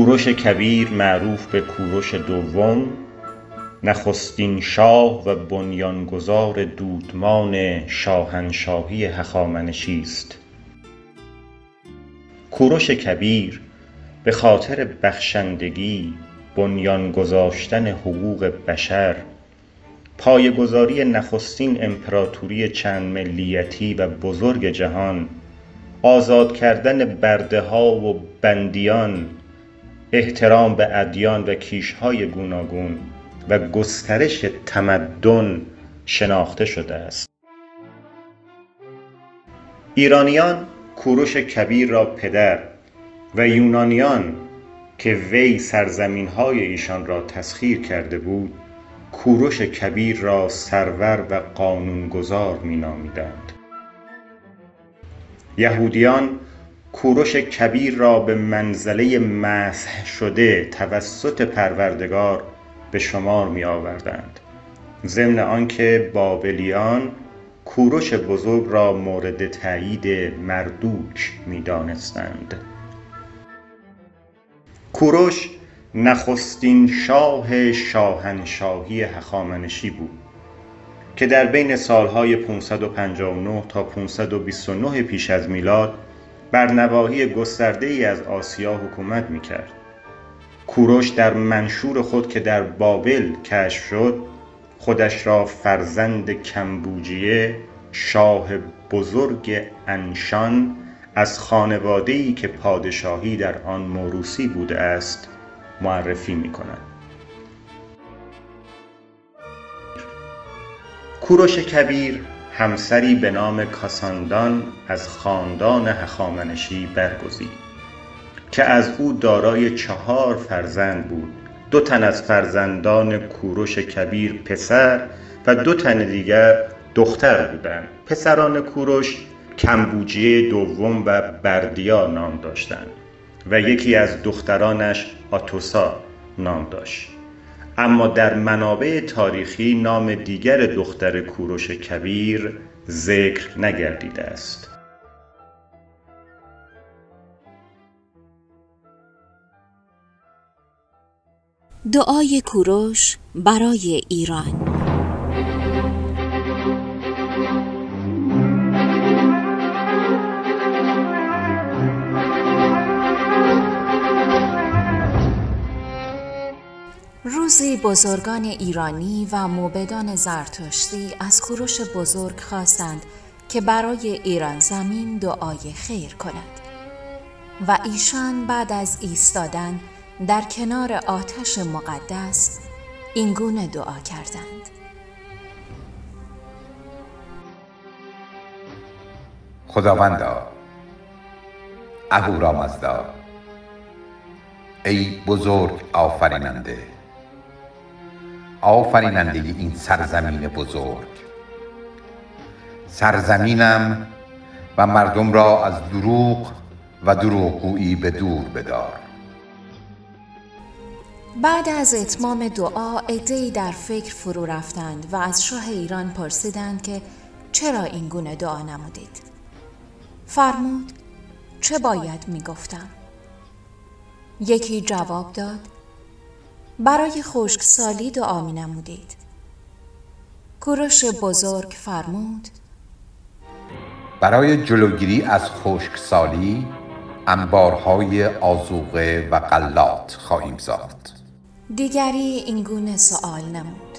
کوروش کبیر معروف به کوروش دوم نخستین شاه و بنیانگذار دودمان شاهنشاهی هخامنشی است کوروش کبیر به خاطر بخشندگی بنیان گذاشتن حقوق بشر پایهگذاری نخستین امپراتوری چند ملیتی و بزرگ جهان آزاد کردن برده ها و بندیان احترام به ادیان و کیش های گوناگون و گسترش تمدن شناخته شده است. ایرانیان کوروش کبیر را پدر و یونانیان که وی سرزمین های ایشان را تسخیر کرده بود کوروش کبیر را سرور و قانونگذار می نامیدند یهودیان کوروش کبیر را به منزله مسح شده توسط پروردگار به شمار می آوردند ضمن آنکه بابلیان کوروش بزرگ را مورد تأیید مردوک می دانستند کوروش نخستین شاه شاهنشاهی هخامنشی بود که در بین سالهای 559 تا 529 پیش از میلاد بر نواحی گسترده ای از آسیا حکومت می کرد کوروش در منشور خود که در بابل کشف شد خودش را فرزند کمبوجیه شاه بزرگ انشان از خانواده ای که پادشاهی در آن موروثی بوده است معرفی می کند کوروش کبیر همسری به نام کاساندان از خاندان هخامنشی برگزید که از او دارای چهار فرزند بود. دو تن از فرزندان کوروش کبیر پسر و دو تن دیگر دختر بودند. پسران کوروش کمبوجیه دوم و بردیا نام داشتند و یکی از دخترانش آتوسا نام داشت. اما در منابع تاریخی نام دیگر دختر کوروش کبیر ذکر نگردیده است. دعای کوروش برای ایران. روزی بزرگان ایرانی و موبدان زرتشتی از کوروش بزرگ خواستند که برای ایران زمین دعای خیر کند و ایشان بعد از ایستادن در کنار آتش مقدس اینگونه دعا کردند. خداوندا اهورامزدا ای بزرگ آفریننده. آفریننده این سرزمین بزرگ. سرزمینم و مردم را از دروغ و دروغگویی به دور بدار. بعد از اتمام دعا عدهای در فکر فرو رفتند و از شاه ایران پرسیدند که چرا این گونه دعا نمودید. فرمود چه باید می گفتم؟ یکی جواب داد برای خشکسالی دعا می نمودید. کوروش بزرگ فرمود برای جلوگیری از خشکسالی انبارهای آزوقه و غلات خواهیم ساخت دیگری اینگونه سوال نمود.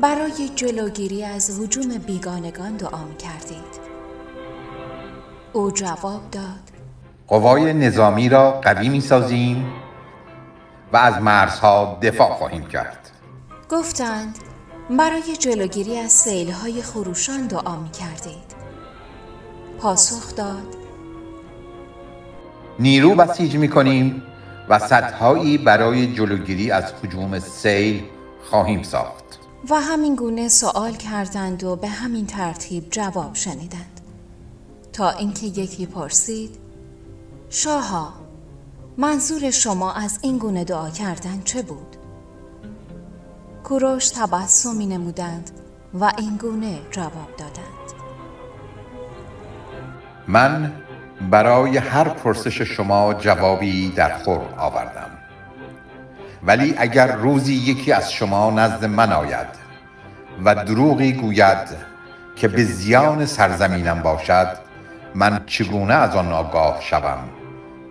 برای جلوگیری از هجوم بیگانگان دعا می کردید. او جواب داد قوای نظامی را قوی می سازیم و از مرزها دفاع خواهیم کرد. گفتند برای جلوگیری از سیلهای خروشان دعا می کردید پاسخ داد. نیرو بسیج می کنیم و سدهایی برای جلوگیری از حجوم سیل خواهیم ساخت. و همین گونه سوال کردند و به همین ترتیب جواب شنیدند. تا اینکه یکی پرسید شاها منظور شما از این گونه دعا کردن چه بود؟ کوروش تبسمی نمودند و این گونه جواب دادند. من برای هر پرسش شما جوابی در خور آوردم. ولی اگر روزی یکی از شما نزد من آید و دروغی گوید که به زیان سرزمینم باشد من چگونه از آن آگاه شوم؟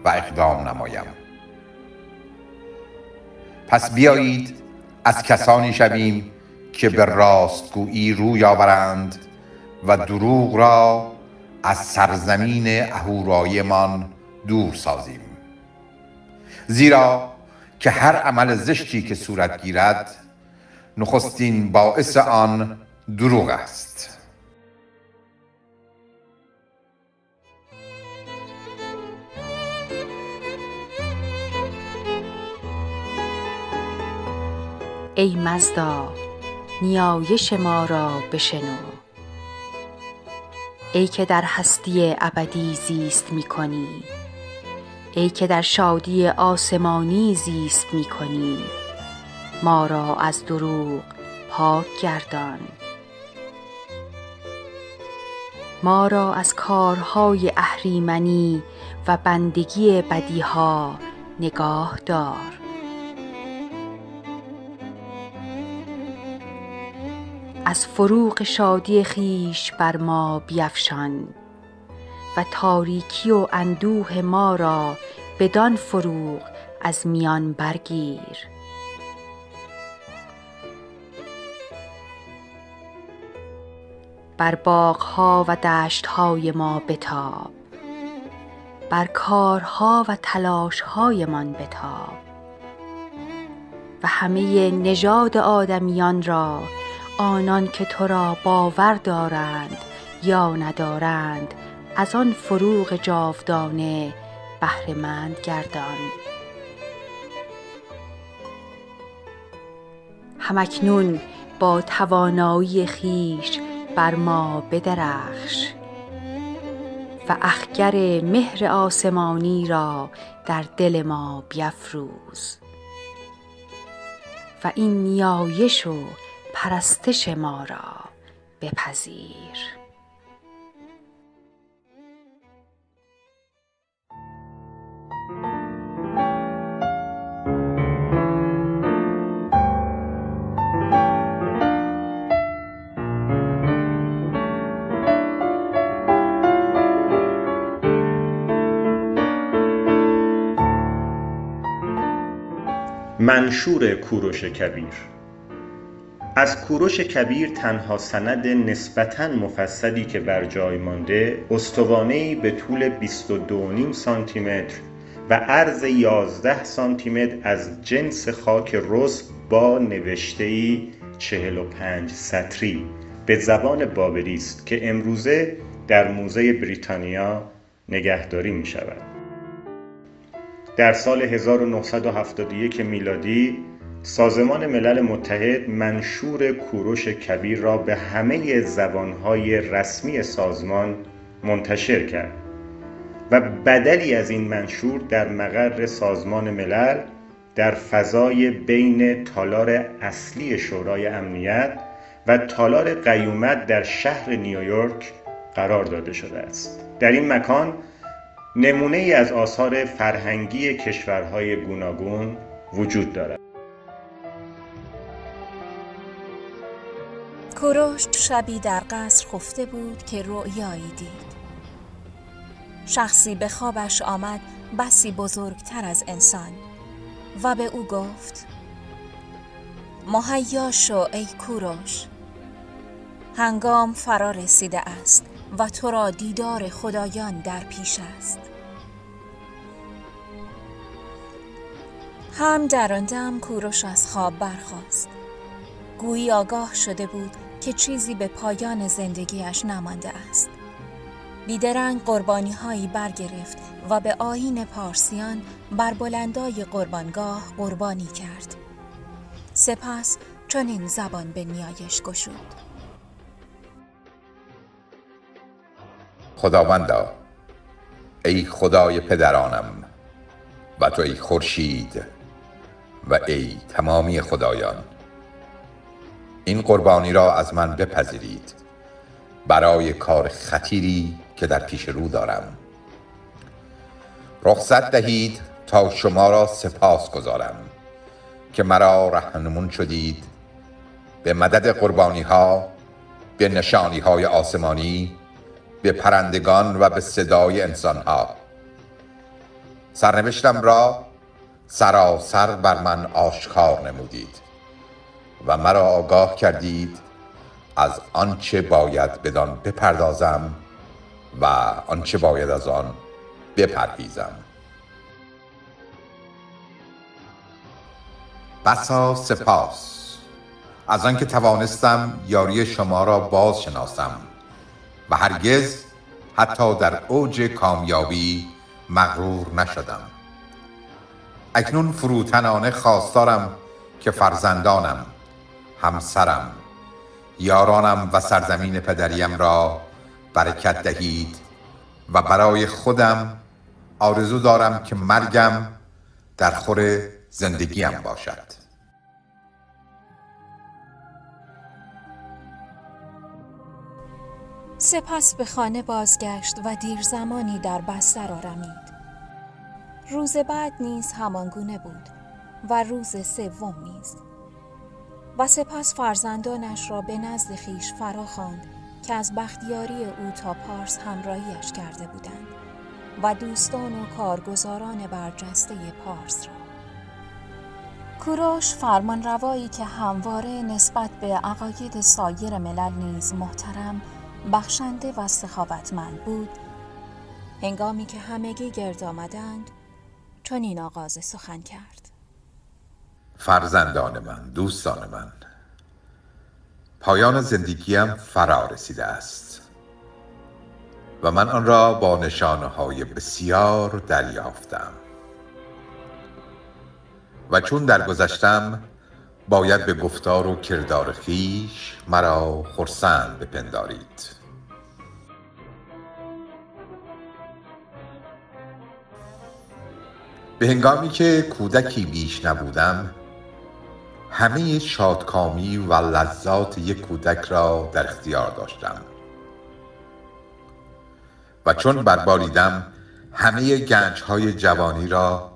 و اقدام نمایم. پس بیایید از کسانی شویم که به راستگویی روی آورند و دروغ را از سرزمین اهورایمان دور سازیم. زیرا که هر عمل زشتی که صورت گیرد نخستین باعث آن دروغ است. ای مزدا نیایش ما را بشنو. ای که در هستی ابدی زیست می کنی ای که در شادی آسمانی زیست می کنی. ما را از دروغ پاک گردان. ما را از کارهای اهریمنی و بندگی بدیها نگاه دار. از فروغ شادی خویش بر ما بیفشان و تاریکی و اندوه ما را بدان فروغ از میان برگیر. بر باغها و دشتهای ما بتاب بر کارها و تلاشهایمان بتاب و همه نژاد آدمیان را آنان که تو را باور دارند یا ندارند از آن فروغ جاودانه بهره مند گردان. هم اکنون با توانایی خویش بر ما بدرخش و اخگر مهر آسمانی را در دل ما بیفروز و این نیایش و پرستش ما را بپذیر. منشور کوروش کبیر از کوروش کبیر تنها سند نسبتا مفصلی که بر جای مانده استوانهای به طول 22.5 سانتیمتر و عرض 11 سانتیمتر از جنس خاک رس با نوشته 45 سطری به زبان بابلی است که امروزه در موزه بریتانیا نگهداری می شود. در سال 1971 میلادی سازمان ملل متحد منشور کوروش کبیر را به همه زبانهای رسمی سازمان منتشر کرد و بدلی از این منشور در مقر سازمان ملل در فضای بین تالار اصلی شورای امنیت و تالار قیومت در شهر نیویورک قرار داده شده است. در این مکان نمونه ای از آثار فرهنگی کشورهای گوناگون وجود دارد. کوروش شبی در قصر خفته بود که رؤیایی دید. شخصی به خوابش آمد بسی بزرگتر از انسان. و به او گفت مهیا شو ای کوروش. هنگام فرا رسیده است و تو را دیدار خدایان در پیش است. هم در آن دم کوروش از خواب برخاست. گویی آگاه شده بود که چیزی به پایان زندگیش نمانده است. بیدرنگ قربانی هایی برگرفت و به آین پارسیان بر بلندای قربانگاه قربانی کرد. سپس چنین زبان به نیایش گشود. خداوندا ای خدای پدرانم و تو ای خورشید و ای تمامی خدایان این قربانی را از من بپذیرید. برای کار خطیری که در پیش رو دارم. رخصت دهید تا شما را سپاس گذارم که مرا رهنمون شدید به مدد قربانی ها به نشانی های آسمانی به پرندگان و به صدای انسان ها سرنوشتم را سراسر بر من آشکار نمودید. و مرا آگاه کردید از آنچه باید بدان بپردازم و آنچه باید از آن بپرهیزم. بسا سپاس. از آنکه توانستم یاری شما را باز شناسم و هرگز حتی در اوج کامیابی مغرور نشدم. اکنون فروتنانه خواستارم که فرزندانم همسرم. یارانم و سرزمین پدریم را برکت دهید و برای خودم آرزو دارم که مرگم در خور زندگیم باشد. سپس به خانه بازگشت و دیر زمانی در بستر آرمید. روز بعد نیز همانگونه بود و روز سوم نیز. و سپس فرزندانش را به نزد خیش فرا خواند که از بختیاری او تا پارس همراهیش کرده بودند و دوستان و کارگزاران برجسته پارس را. کوروش فرمان روایی که همواره نسبت به عقاید سایر ملل نیز محترم بخشنده و سخاوتمند بود هنگامی که همگی گرد آمدند چون این آغاز سخن کرد. فرزندان من دوستان من. پایان زندگیم فرا رسیده است. و من آن را با نشانه های بسیار دریافتم. و چون درگذشتم باید به گفتار و کردار خیش مرا خرسند بپندارید. به هنگامی که کودکی بیش نبودم همه شادکامی و لذات یک کودک را در اختیار داشتم. و چون برباریدم همه گنج های جوانی را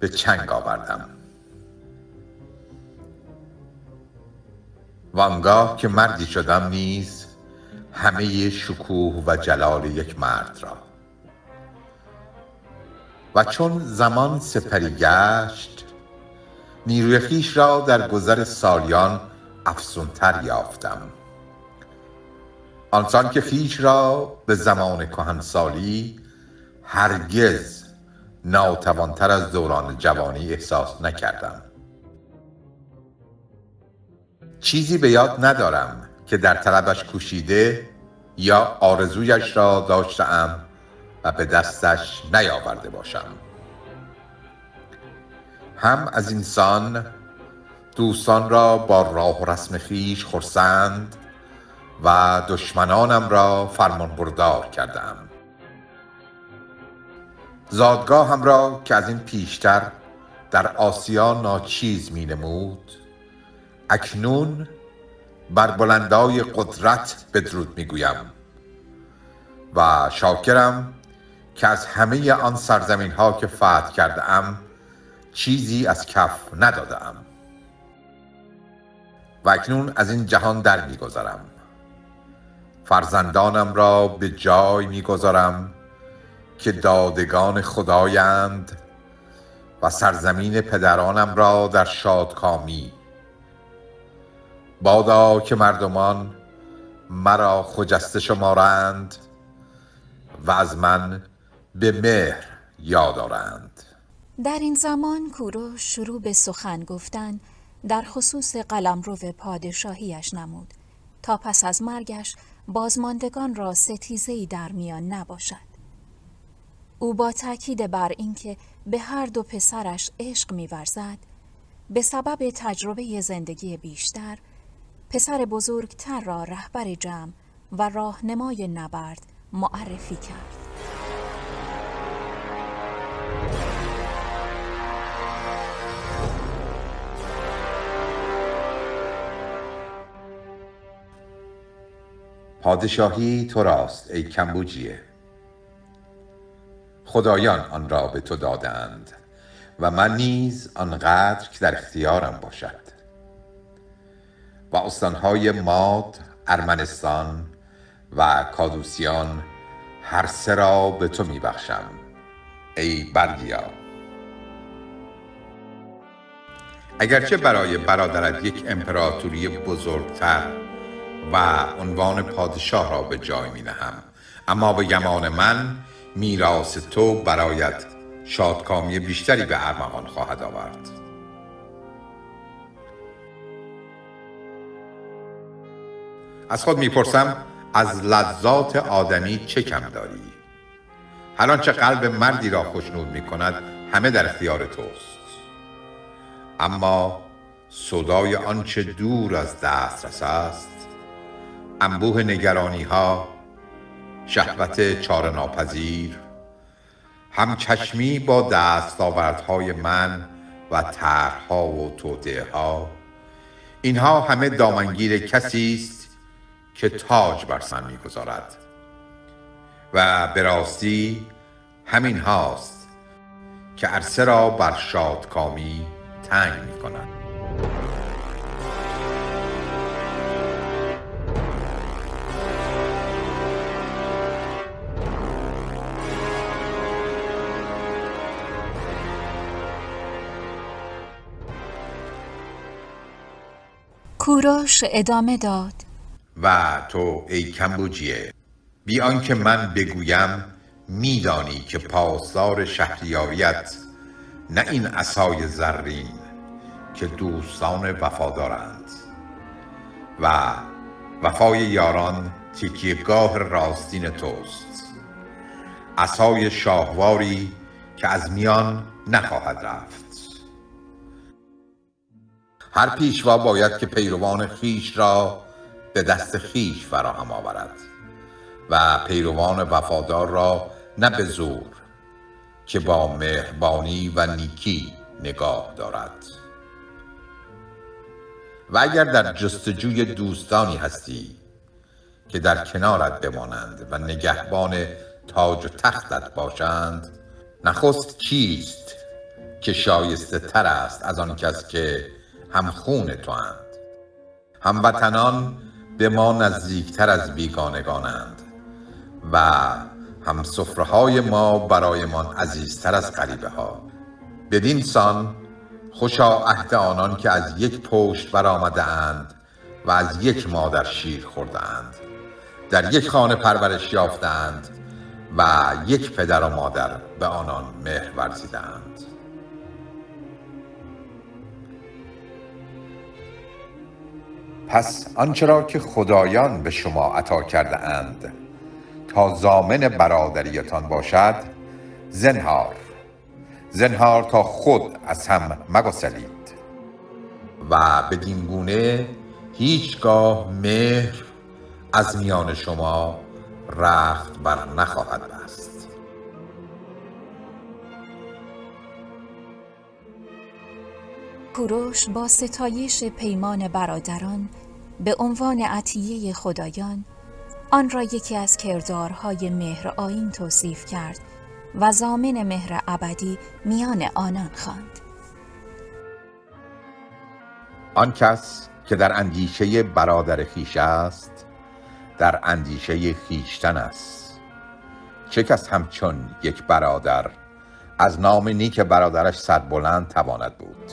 به چنگ آوردم. وانگاه که مردی شدم نیز همه شکوه و جلال یک مرد را. و چون زمان سپری گشت نیروی خیش را در گذر سالیان افزونتر یافتم. آنسان که خیش را به زمان کهنسالی هرگز ناتوانتر از دوران جوانی احساس نکردم. چیزی به یاد ندارم که در طلبش کوشیده یا آرزویش را داشتم و به دستش نیاورده باشم. هم از اینسان دوستان را با راه و رسم خیش خرسند و دشمنانم را فرمان بردار کردم. زادگاهم را که از این پیشتر در آسیا ناچیز می نمود اکنون بر بلندای قدرت بدرود می گویم و شاکرم که از همه آن سرزمین ها که فتح کرده ام چیزی از کف نداده ام و اکنون از این جهان در میگذرم. فرزندانم را به جای می‌گذارم که دادگان خدایند و سرزمین پدرانم را در شادکامی. بادا که مردمان مرا خجسته شمارند و از من به مهر یادارند. در این زمان کورو شروع به سخن گفتن در خصوص قلمرو پادشاهیش نمود. تا پس از مرگش بازماندگان را ستیزه‌ای در میان نباشد. او با تاکید بر اینکه به هر دو پسرش عشق می‌ورزد به سبب تجربه زندگی بیشتر پسر بزرگتر را رهبر جمع و راهنمای نبرد معرفی کرد. پادشاهی تو راست ای کمبوجیه. خدایان آن را به تو دادند و من نیز آنقدر که در اختیارم باشد. و استانهای ماد ارمنستان و کادوسیان هر سه را به تو میبخشم ای بردیا اگرچه برای برادرت یک امپراتوری بزرگتر و عنوان پادشاه را به جای می نهم اما به گمان من میراث تو برایت شادکامی بیشتری به ارمغان خواهد آورد. از خود می‌پرسم از لذات آدمی چه کم داری؟ هر آنچه قلب مردی را خوشنود می کند همه در اختیار توست. اما صدای آنچه دور از دسترس است انبوه نگرانی ها شهوت چار ناپذیر همچشمی با دستاوردهای من و طرحها و توده ها اینها همه دامنگیر کسی است که تاج بر سر می‌گذارد. و به راستی همین هاست که عرصه را بر شادکامی تنگ می کند کوروش ادامه داد. و تو ای کمبوجیه بی آنکه من بگویم میدانی که پاسدار شهریاریت نه این عصای زرین که دوستان وفادارند. و وفای یاران گاه راستین توست. عصای شاهواری که از میان نخواهد رفت. هر پیشوا باید که پیروان خیش را به دست خیش فراهم آورد و پیروان وفادار را نه به زور که با مهربانی و نیکی نگاه دارد. و اگر در جستجوی دوستانی هستی که در کنارت بمانند و نگهبان تاج و تختت باشند نخست چیست که شایسته تر است از آن کس که هم خون تو اند. هموطنان به ما نزدیکتر از بیگانگانند و هم های ما برایمان عزیزتر از غریبه ها بدین سان خوشا عهد آنان که از یک پشت برآمده اند و از یک مادر شیر خورده اند در یک خانه پرورش یافتند و یک پدر و مادر به آنان مهر ورزیدند پس آنچه را که خدایان به شما عطا کرده اند. تا زامن برادریتان باشد زنهار. زنهار تا خود از هم مگسلید. و به گونه هیچگاه مهر از میان شما رخت بر نخواهد بست. کوروش با ستایش پیمان برادران به عنوان عطیه خدایان آن را یکی از کردارهای مهر آین توصیف کرد و زامن مهر ابدی میان آنان خواند. آن کس که در اندیشه برادر خیش است در اندیشه خیشتن است چه کس همچون یک برادر از نام نیک برادرش صد بلند تواند بود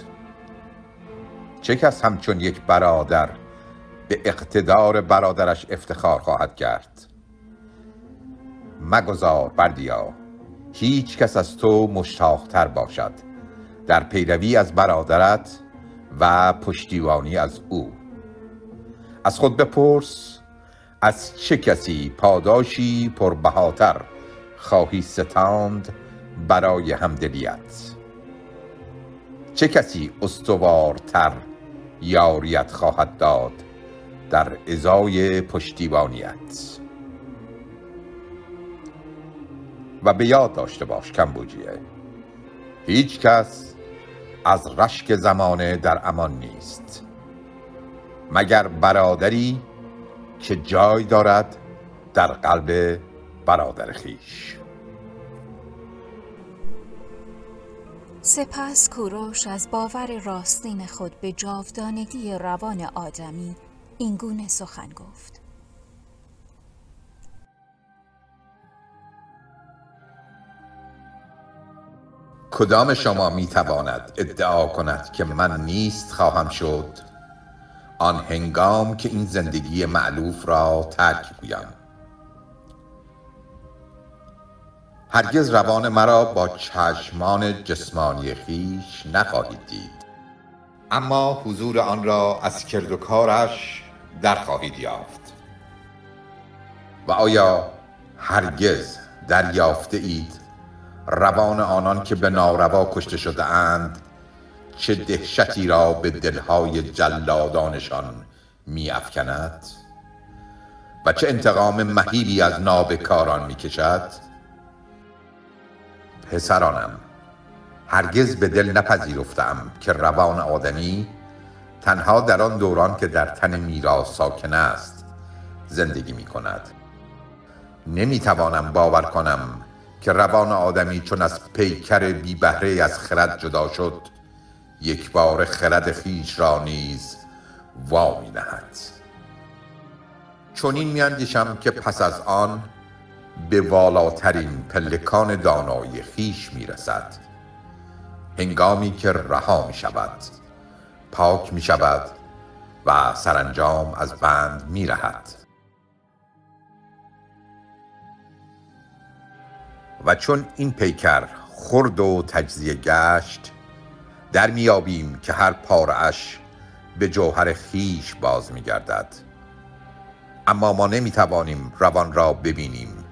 چه کس همچون یک برادر به اقتدار برادرش افتخار خواهد کرد. مگذار بردیا هیچ کس از تو مشتاقتر باشد. در پیروی از برادرت و پشتیوانی از او. از خود بپرس از چه کسی پاداشی پربهاتر خواهی ستاند برای همدلیت؟ چه کسی استوارتر یاریت خواهد داد؟ در ازای پشتیبانیت. و به یاد داشته باش کمبوجیه هیچ کس از رشک زمانه در امان نیست. مگر برادری که جای دارد در قلب برادر خیش. سپس کوروش از باور راستین خود به جاودانگی روان آدمی اینگونه سخن گفت. کدام شما می تواند ادعا کند که من نیست خواهم شد؟ آن هنگام که این زندگی معلوف را ترک گویم. هرگز روان مرا با چشمان جسمانی خیش نخواهید دید. اما حضور آن را از کرد و کارش در خواهید یافت. و آیا هرگز دریافته اید روان آنان که به ناروا کشته شده اند چه دهشتی را به دلهای جلادانشان می افکند؟ و چه انتقام مهیبی از نابکاران می کشد؟ پسرانم هرگز به دل نپذیرفتم که روان آدمی تنها در آن دوران که در تن میرا ساکن است زندگی می کند نمی توانم باور کنم که روان آدمی چون از پیکر بی بهره از خرد جدا شد یک بار خرد خیش را نیز وا می نهد. چون این میاندیشم که پس از آن به والاترین پلکان دانایی خیش می رسد هنگامی که رها می شود پاک می شود و سرانجام از بند می رهد و چون این پیکر خرد و تجزیه گشت در میابیم که هر پارش به جوهر خیش باز میگردد. اما ما نمی‌توانیم روان را ببینیم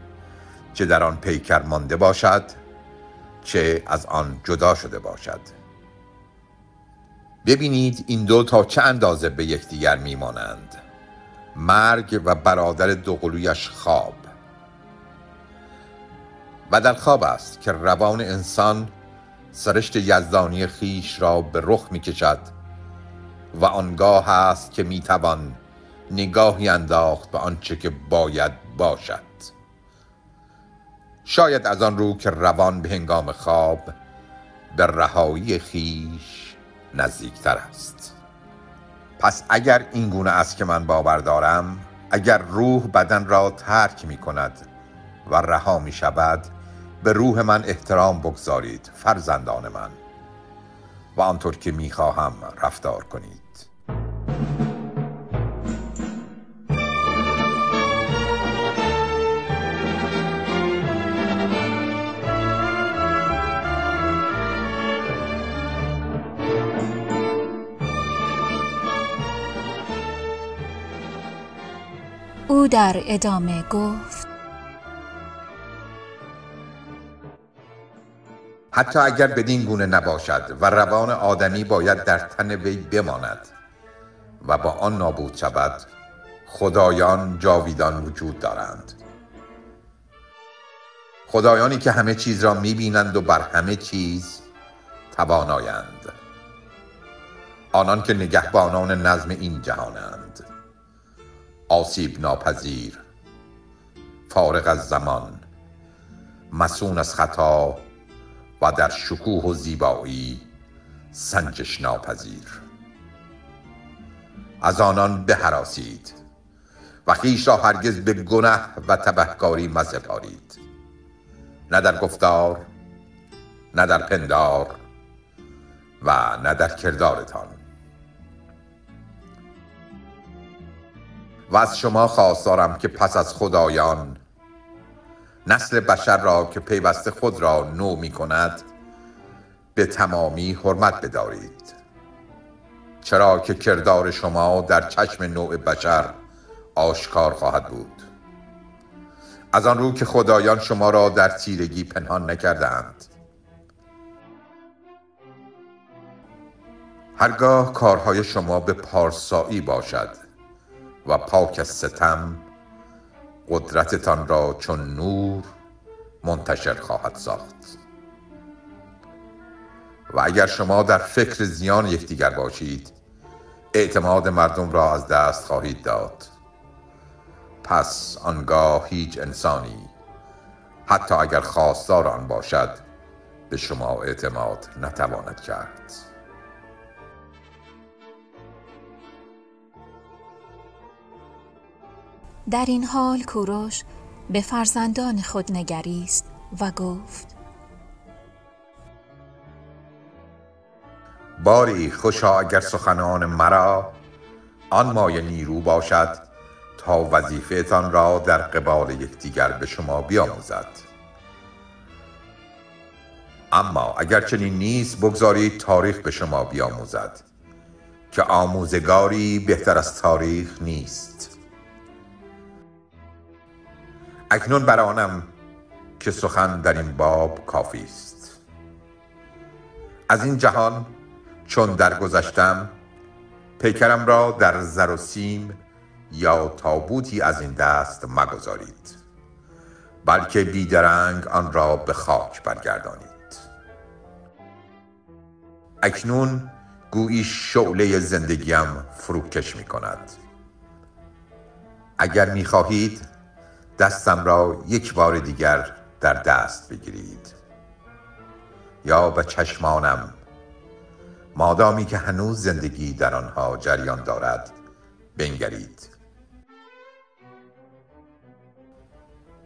چه در آن پیکر مانده باشد چه از آن جدا شده باشد. ببینید این دو تا چه اندازه به یکدیگر میمانند. مرگ و برادر دوقلویش خواب. و در خواب است که روان انسان سرشت یزدانی خیش را به رخ می کشد و آنگاه است که می توان نگاهی انداخت به آنچه که باید باشد. شاید از آن رو که روان به هنگام خواب به رهایی خیش نزدیکتر است. پس اگر این گونه است که من باور دارم اگر روح بدن را ترک می کند و رها می شود به روح من احترام بگذارید فرزندان من. و آنطور که می خواهم رفتار کنید. در ادامه گفت. حتی اگر بدین گونه نباشد و روان آدمی باید در تن وی بماند و با آن نابود شود خدایان جاویدان وجود دارند. خدایانی که همه چیز را می‌بینند و بر همه چیز توانایند. آنان که نگهبانان نظم این جهانند. آسیب ناپذیر فارغ از زمان مسون از خطا و در شکوه و زیبایی سنجش ناپذیر. از آنان بهراسید و خیش را هرگز به گنه و تبهکاری مزپارید نه در گفتار نه در پندار و نه در کردارتان. و از شما خواستارم که پس از خدایان نسل بشر را که پیوسته خود را نو می کند به تمامی حرمت بدارید. چرا که کردار شما در چشم نوع بشر آشکار خواهد بود. از آن رو که خدایان شما را در تیرگی پنهان نکردند هرگاه کارهای شما به پارسایی باشد و پاک از ستم قدرتتان را چون نور منتشر خواهد ساخت. و اگر شما در فکر زیان یکدیگر باشید اعتماد مردم را از دست خواهید داد. پس آنگاه هیچ انسانی حتی اگر خواستار آن باشد به شما اعتماد نتواند کرد. در این حال کوروش به فرزندان خود نگریست و گفت باری خوشا اگر سخنان مرا آن مایه نیرو باشد تا وظیفهتان را در قبال یکدیگر به شما بیاموزد. اما اگر چنین نیست بگذارید تاریخ به شما بیاموزد که آموزگاری بهتر از تاریخ نیست. اکنون بر آنم که سخن در این باب کافی است. از این جهان چون درگذشتم پیکرم را در زر و سیم یا تابوتی از این دست مگذارید بلکه بیدرنگ آن را به خاک برگردانید. اکنون گویی شعله زندگیم فروکش می کند اگر می خواهید دستم را یک بار دیگر در دست بگیرید. یا به چشمانم مادامی که هنوز زندگی در آنها جریان دارد بنگرید.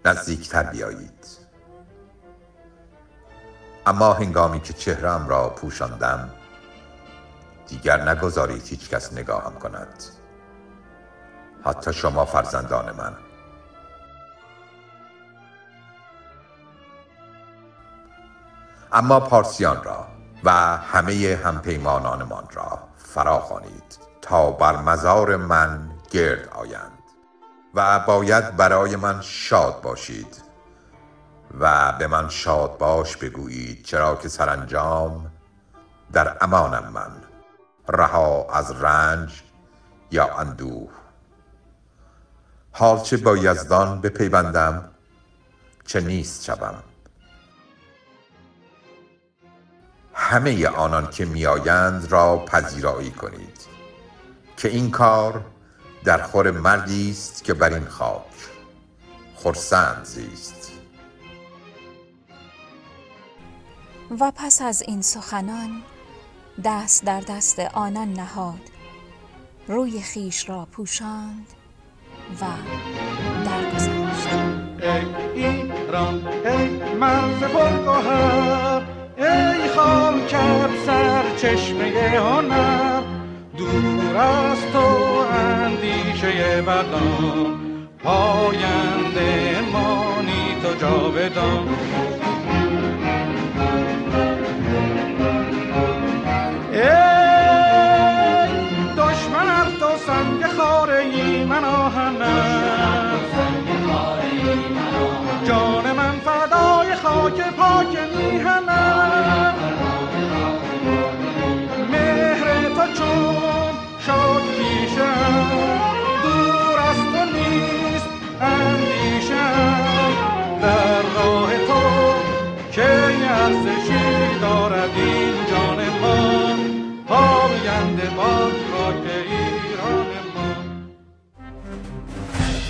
نزدیکتر بیایید. اما هنگامی که چهرم را پوشاندم دیگر نگذارید هیچ کس نگاهم کند. حتی شما فرزندان من. اما پارسیان را و همه همپیمانانمان را فراخوانید تا بر مزار من گرد آیند و باید برای من شاد باشید و به من شاد باش بگویید چرا که سرانجام در امانم من رها از رنج یا اندوه. حال چه با یزدان بپیوندم چه نیست شوم. همه آنان که میآیند را پذیرایی کنید که این کار در خور مردی است که بر این خاک خرسند زیست. و پس از این سخنان دست در دست آنان نهاد روی خیش را پوشاند و درگذشت. ای ایران ای مرز ای خاک سر چشمه هنر دور از تو اندیشه بدان پاینده مانی تو جاودان.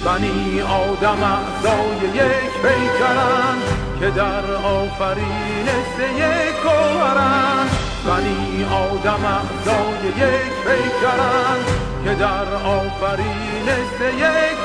بنی آدم اعضای یک پیکرن که در آفرینش یک گوهرن بنی آدم اعضای یک پیکرن که در آفرینش یک